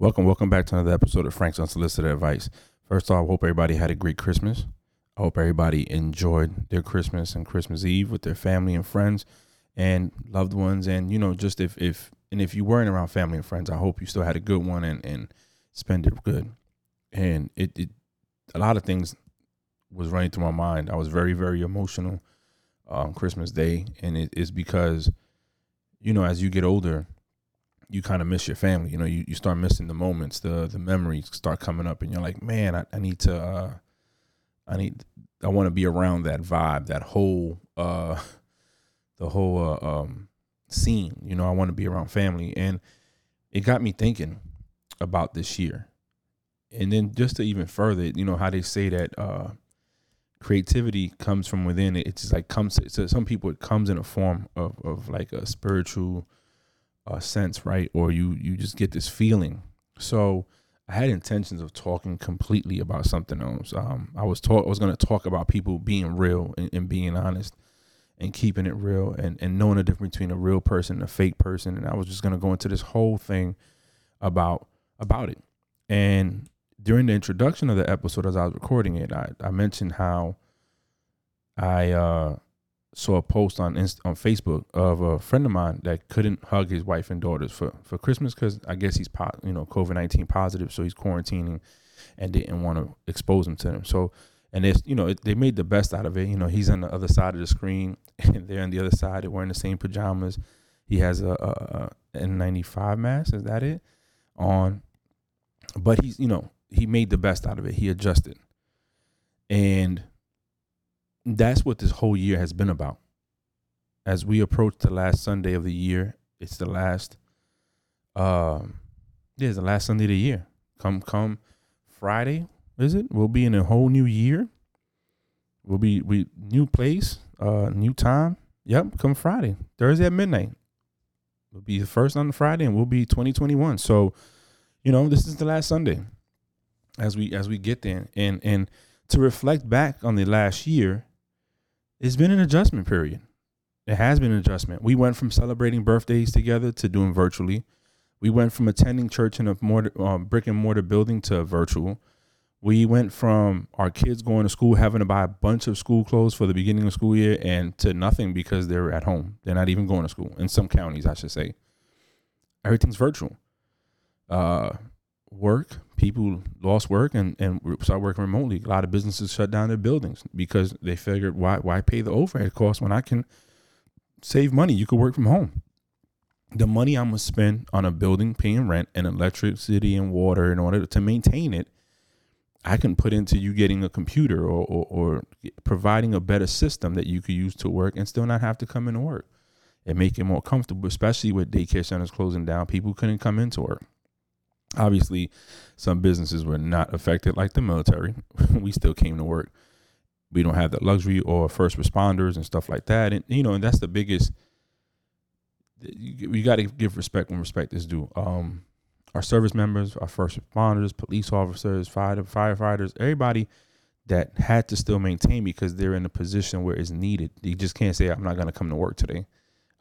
Welcome, welcome back to another episode of Frank's Unsolicited Advice. First off, I hope everybody had a great Christmas. I hope everybody enjoyed their Christmas and Christmas Eve with their family and friends and loved ones. And you know, just if if and if you weren't around family and friends, I hope you still had a good one and and spend it good. And it, it a lot of things was running through my mind. I was very very emotional on Christmas Day, and it is because you know as you get older you kind of miss your family. You know, you, you start missing the moments, the the memories start coming up, and you're like, man, I, I need to, uh, I need, I want to be around that vibe, that whole, uh, the whole uh, um, scene. You know, I want to be around family, and it got me thinking about this year, and then just to even further, you know, how they say that uh, creativity comes from within. It's just like comes. To some people, it comes in a form of of like a spiritual uh, sense, right? Or you you just get this feeling. So I had intentions of talking completely about something else. Um, I was talk I was going to talk about people being real and, and, being honest and keeping it real and, and knowing the difference between a real person and a fake person. And I was just going to go into this whole thing about about it. And during the introduction of the episode, as I was recording it, I, I mentioned how I uh, saw a post on Inst- on Facebook of a friend of mine that couldn't hug his wife and daughters for for Christmas because I guess he's po- you know COVID nineteen positive, so he's quarantining and didn't want to expose them to them. So and it's you know it, they made the best out of it. You know he's on the other side of the screen and they're on the other side. They're wearing the same pajamas. He has a, a, a N95 mask. Is that it? On, but he's you know he made the best out of it. He adjusted, and that's what this whole year has been about. As we approach the last Sunday of the year, it's the last um yeah, it's the last Sunday of the year. Come come Friday, is it? We'll be in a whole new year. We'll be we new place, uh new time. Yep, come Friday. Thursday at midnight. We'll be the first on Friday and we'll be 2021. So, you know, this is the last Sunday as we as we get there. And and to reflect back on the last year, it's been an adjustment period. It has been an adjustment. We went from celebrating birthdays together to doing virtually. We went from attending church in a mortar, uh, brick and mortar building to virtual. We went from our kids going to school having to buy a bunch of school clothes for the beginning of school year and to nothing because they're at home. They're not even going to school in some counties, I should say. Everything's virtual. Uh, work, people lost work and, and started working remotely. A lot of businesses shut down their buildings because they figured why why pay the overhead cost when I can save money? You could work from home. The money I'm gonna spend on a building paying rent and electricity and water in order to maintain it, I can put into you getting a computer or, or, or providing a better system that you could use to work and still not have to come into work and make it more comfortable, especially with daycare centers closing down. People couldn't come into work. Obviously, some businesses were not affected, like the military. we still came to work. We don't have the luxury or first responders and stuff like that. And you know, and that's the biggest. You, you got to give respect when respect is due. Um, our service members, our first responders, police officers, fire firefighters, everybody that had to still maintain because they're in a position where it's needed. You just can't say I'm not gonna come to work today.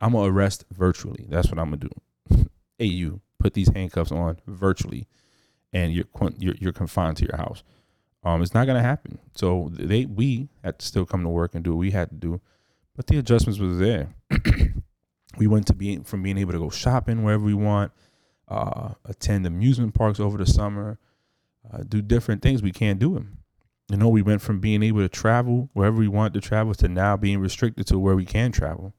I'm gonna arrest virtually. That's what I'm gonna do. hey, you put these handcuffs on virtually, and you're you're, you're confined to your house. Um, it's not gonna happen. So they we had to still come to work and do what we had to do, but the adjustments was there. we went to being from being able to go shopping wherever we want, uh, attend amusement parks over the summer, uh, do different things. We can't do them. You know, we went from being able to travel wherever we want to travel to now being restricted to where we can travel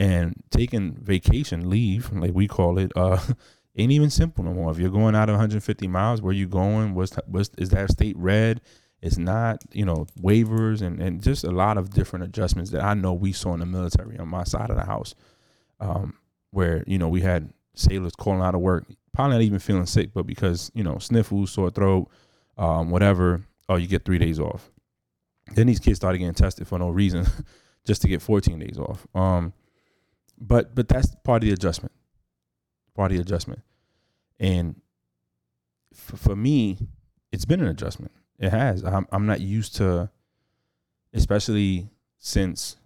and taking vacation leave, like we call it, uh, ain't even simple no more. If you're going out of 150 miles, where you going? What's, what's is that state red? It's not, you know, waivers and, and just a lot of different adjustments that I know we saw in the military on my side of the house, um, where you know we had sailors calling out of work, probably not even feeling sick, but because you know sniffles, sore throat, um, whatever. Oh, you get three days off. Then these kids started getting tested for no reason, just to get 14 days off. Um, but but that's part of the adjustment. Part of the adjustment. And f- for me it's been an adjustment. It has. I'm, I'm not used to especially since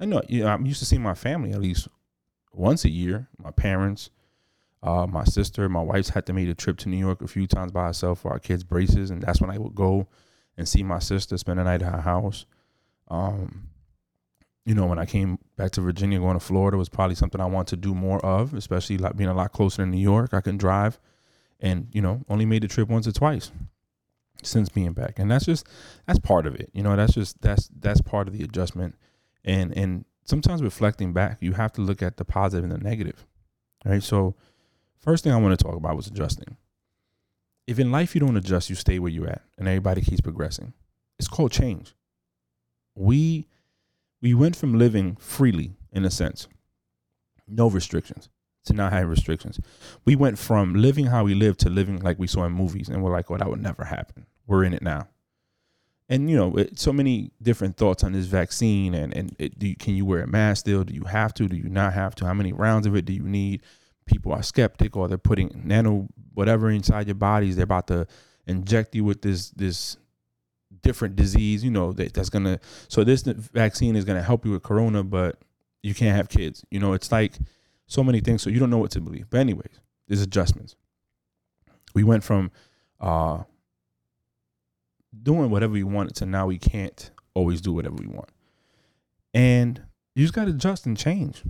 i know you know i'm used to seeing my family at least once a year. My parents Uh, my sister, my wife's had to make a trip to New York a few times by herself for our kids' braces, and that's when I would go and see my sister, spend the night at her house. Um, you know, when I came back to Virginia, going to Florida was probably something I want to do more of, especially like being a lot closer to New York. I can drive, and you know, only made the trip once or twice since being back, and that's just that's part of it. You know, that's just that's that's part of the adjustment, and and sometimes reflecting back, you have to look at the positive and the negative, right? So, first thing I want to talk about was adjusting. If in life you don't adjust, you stay where you're at, and everybody keeps progressing. It's called change. We we went from living freely, in a sense, no restrictions, to not having restrictions. We went from living how we live to living like we saw in movies, and we're like, "Oh, that would never happen." We're in it now. And you know it, so many different thoughts on this vaccine and and it, you, can you wear a mask still? Do you have to? Do you not have to? How many rounds of it do you need? People are skeptic or they're putting nano whatever inside your bodies they're about to inject you with this this different disease you know that, that's gonna so this vaccine is gonna help you with corona but you can't have kids you know it's like so many things so you don't know what to believe but anyways there's adjustments we went from uh doing whatever we wanted to now we can't always do whatever we want. And you just got to adjust and change.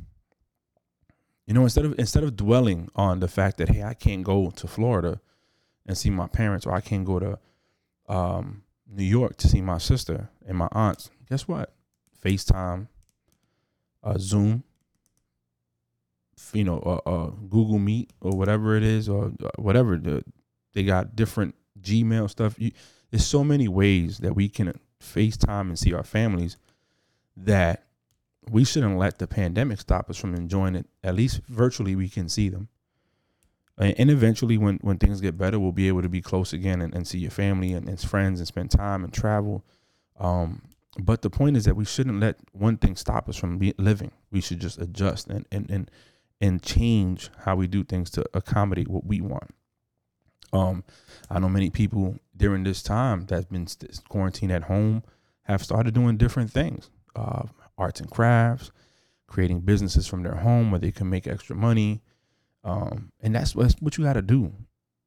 You know, instead of instead of dwelling on the fact that hey, I can't go to Florida and see my parents, or I can't go to um, New York to see my sister and my aunts. Guess what? FaceTime, uh, Zoom, you know, uh, uh, Google Meet or whatever it is, or uh, whatever. The, they got different Gmail stuff. You, there's so many ways that we can FaceTime and see our families that we shouldn't let the pandemic stop us from enjoying it. At least virtually, we can see them. And eventually, when, when things get better, we'll be able to be close again and, and see your family and, and friends and spend time and travel. Um, but the point is that we shouldn't let one thing stop us from be, living. We should just adjust and, and, and, and change how we do things to accommodate what we want. Um, I know many people during this time that's been quarantined at home have started doing different things, uh, arts and crafts, creating businesses from their home where they can make extra money. Um, and that's, that's what you got to do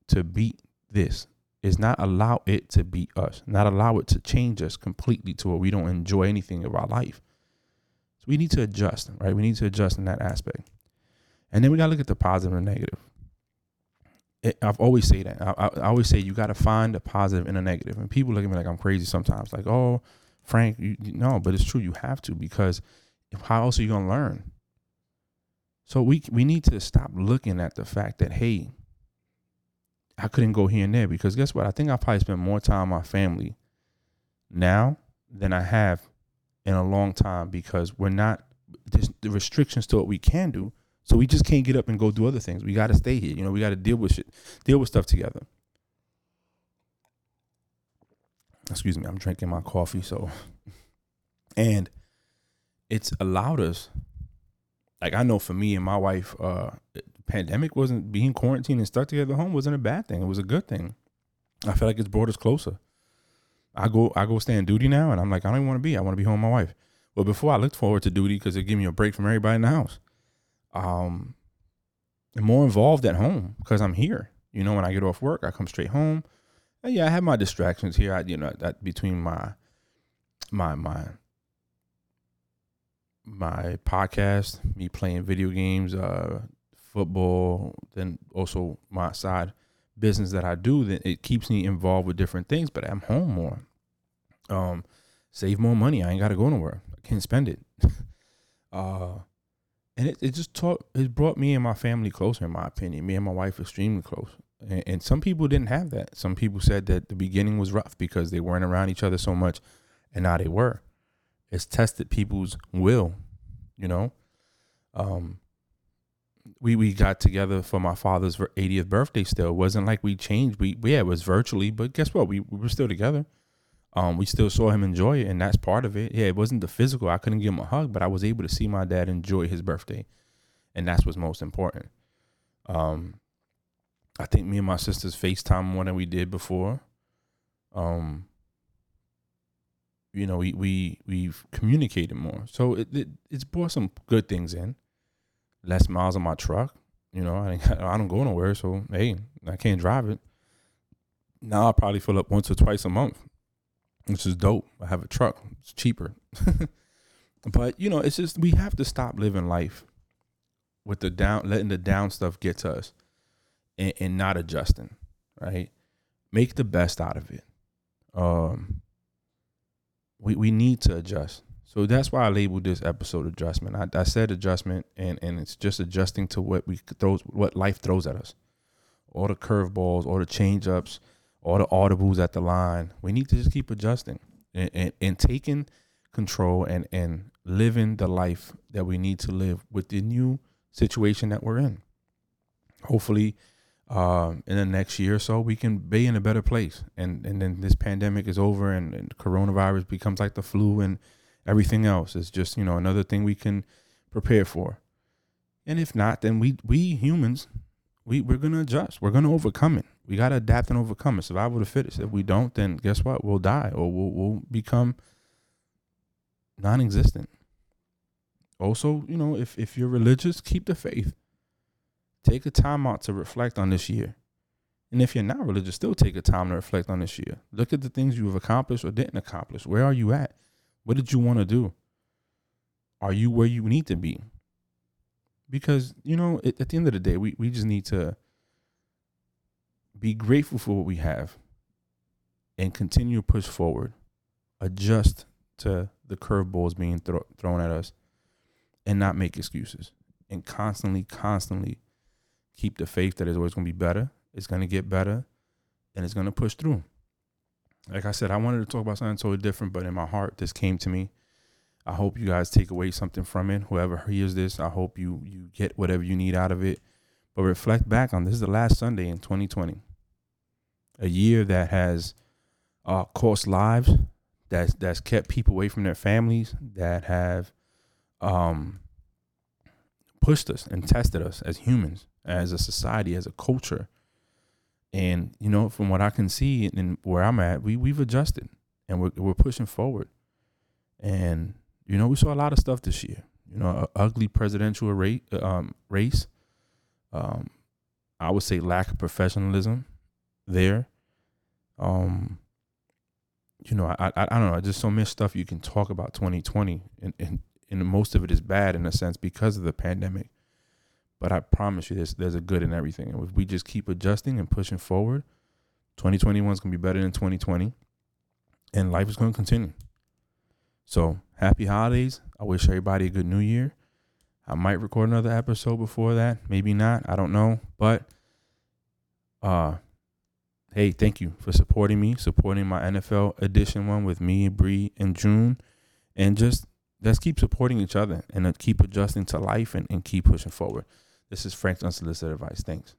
to beat this is not allow it to beat us, not allow it to change us completely to where we don't enjoy anything of our life. So we need to adjust, right? We need to adjust in that aspect. And then we got to look at the positive and negative it, I've always say that. I, I, always say you got to find a positive and a negative. And people look at me like I'm crazy sometimes. Like, oh, Frank, you, you, no, but it's true. You have to because how else are you gonna learn? So we we need to stop looking at the fact that hey, I couldn't go here and there because guess what? I think I probably spend more time with my family now than I have in a long time because we're not there's the restrictions to what we can do so we just can't get up and go do other things. We got to stay here. You know, we got to deal with shit, deal with stuff together. Excuse me, I'm drinking my coffee. So, and it's allowed us, like I know for me and my wife, uh, pandemic wasn't being quarantined and stuck together at home wasn't a bad thing. It was a good thing. I feel like it's brought us closer. I go, I go stand duty now, and I'm like, I don't even want to be. I want to be home with my wife. But before I looked forward to duty because it gave me a break from everybody in the house um, and more involved at home because I'm here. You know, when I get off work, I come straight home. And yeah, I have my distractions here. I, you know, that between my my my my podcast, me playing video games, uh, football, then also my side business that I do, then it keeps me involved with different things. But I'm home more. Um, save more money. I ain't got to go nowhere. I can't spend it. uh, and it, it just taught it brought me and my family closer in my opinion me and my wife extremely close and, and, some people didn't have that some people said that the beginning was rough because they weren't around each other so much and now they were it's tested people's will you know um we we got together for my father's 80th birthday still it wasn't like we changed we yeah it was virtually but guess what we, we were still together um, we still saw him enjoy it, and that's part of it. Yeah, it wasn't the physical. I couldn't give him a hug, but I was able to see my dad enjoy his birthday, and that's what's most important. Um, I think me and my sisters FaceTime more than we did before. Um, you know, we we we've communicated more, so it, it it's brought some good things in. Less miles on my truck. You know, I I don't go nowhere, so hey, I can't drive it. Now I probably fill up once or twice a month, which is dope. I have a truck; it's cheaper. but you know, it's just we have to stop living life with the down, letting the down stuff get to us, and, and not adjusting. Right? Make the best out of it. Um, we we need to adjust. So that's why I labeled this episode adjustment. I, I said adjustment, and and it's just adjusting to what we throws, what life throws at us, all the curveballs, all the change ups, all the audibles at the line. We need to just keep adjusting and, and, and taking control and and living the life that we need to live with the new situation that we're in. Hopefully, um, in the next year or so, we can be in a better place, and and then this pandemic is over, and, and coronavirus becomes like the flu and everything else. Is just you know another thing we can prepare for. And if not then we we humans we we're gonna adjust. We're gonna overcome it. We gotta adapt and overcome it. Survival of the fittest. If we don't then guess what? We'll die or we'll, we'll become non-existent. Also you know if if you're religious keep the faith take a time out to reflect on this year and if you're not religious still take a time to reflect on this year look at the things you've accomplished or didn't accomplish where are you at what did you want to do? Are you where you need to be? Because, you know, at, at the end of the day, we, we just need to be grateful for what we have and continue to push forward, adjust to the curveballs being thro- thrown at us, and not make excuses. And constantly, constantly keep the faith that it's always going to be better, it's going to get better, and it's going to push through like I said, I wanted to talk about something totally different, but in my heart, this came to me. I hope you guys take away something from it. Whoever hears this, I hope you you get whatever you need out of it. But reflect back on this is the last Sunday in 2020, a year that has uh, cost lives, that's that's kept people away from their families, that have um, pushed us and tested us as humans, as a society, as a culture and you know, from what I can see and where I'm at, we we've adjusted and we're we're pushing forward. And you know, we saw a lot of stuff this year. You know, ugly presidential rate, um, race. Um, I would say lack of professionalism there. Um, you know, I, I I don't know, just so much stuff you can talk about 2020, and and and most of it is bad in a sense because of the pandemic. But I promise you, there's there's a good in everything. And if we just keep adjusting and pushing forward, 2021 is gonna be better than 2020, and life is gonna continue. So happy holidays! I wish everybody a good New Year. I might record another episode before that, maybe not. I don't know, but uh, hey, thank you for supporting me, supporting my NFL edition one with me, Bree, and June, and just let's keep supporting each other and keep adjusting to life and, and keep pushing forward. This is Frank's unsolicited advice. Thanks.